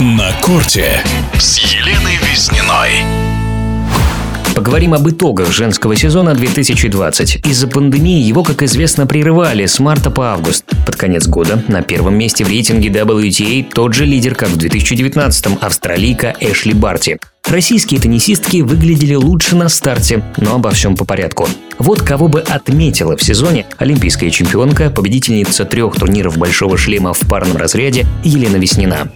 На корте с Еленой Визниной. Поговорим об итогах женского сезона 2020. Из-за пандемии его, как известно, прерывали с марта по август. Под конец года на первом месте в рейтинге WTA тот же лидер, как в 2019-м, австралийка Эшли Барти. Российские теннисистки выглядели лучше на старте, но обо всем по порядку. Вот кого бы отметила в сезоне олимпийская чемпионка, победительница трех турниров «Большого шлема» в парном разряде Елена Веснина.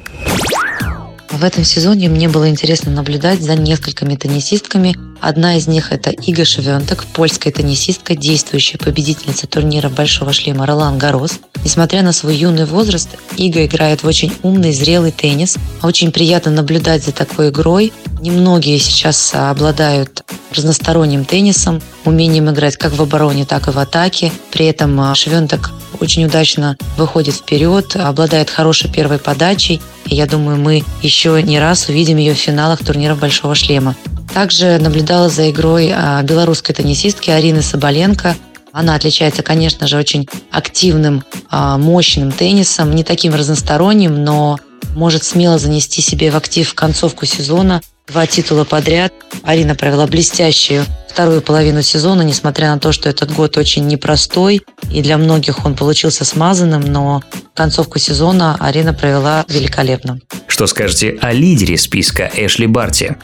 В этом сезоне мне было интересно наблюдать за несколькими теннисистками. Одна из них – это Ига Шевентек, польская теннисистка, действующая победительница турнира «Большого шлема» Ролан Гарос. Несмотря на свой юный возраст, Ига играет в очень умный, зрелый теннис. Очень приятно наблюдать за такой игрой. Немногие сейчас обладают разносторонним теннисом, умением играть как в обороне, так и в атаке. При этом а, Швентек очень удачно выходит вперед, обладает хорошей первой подачей. И я думаю, мы еще не раз увидим ее в финалах турниров «Большого шлема». Также наблюдала за игрой а, белорусской теннисистки Арины Соболенко. Она отличается, конечно же, очень активным, а, мощным теннисом, не таким разносторонним, но может смело занести себе в актив концовку сезона. Два титула подряд. Арина провела блестящую вторую половину сезона, несмотря на то, что этот год очень непростой, и для многих он получился смазанным, но концовку сезона Арина провела великолепно. Что скажете о лидере списка Эшли Барти?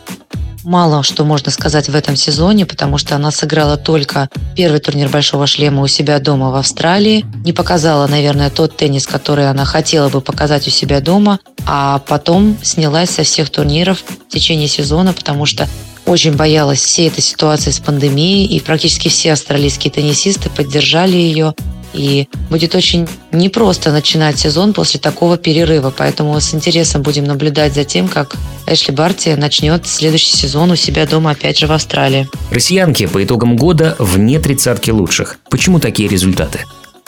Мало что можно сказать в этом сезоне, потому что она сыграла только первый турнир «Большого шлема» у себя дома в Австралии, не показала, наверное, тот теннис, который она хотела бы показать у себя дома, а потом снялась со всех турниров в течение сезона, потому что очень боялась всей этой ситуации с пандемией, и практически все австралийские теннисисты поддержали ее. И будет очень непросто начинать сезон после такого перерыва. Поэтому с интересом будем наблюдать за тем, как Эшли Барти начнет следующий сезон у себя дома опять же в Австралии. Россиянки по итогам года вне тридцатки лучших. Почему такие результаты?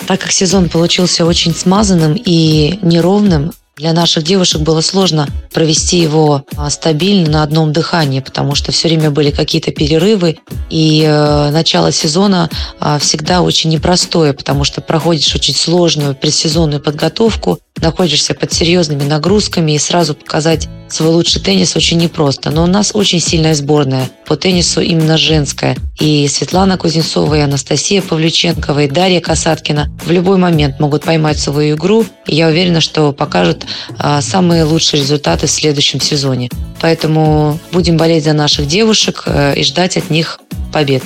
Так как сезон получился очень смазанным и неровным, для наших девушек было сложно провести его а, стабильно на одном дыхании, потому что все время были какие-то перерывы, и э, начало сезона а, всегда очень непростое, потому что проходишь очень сложную предсезонную подготовку, находишься под серьезными нагрузками, и сразу показать свой лучший теннис очень непросто. Но у нас очень сильная сборная по теннису именно женская. И Светлана Кузнецова, и Анастасия Павлюченкова, и Дарья Касаткина в любой момент могут поймать свою игру. И я уверена, что покажут а, самые лучшие результаты в следующем сезоне. Поэтому будем болеть за наших девушек э, и ждать от них побед.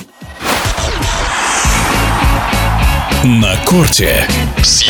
На корте с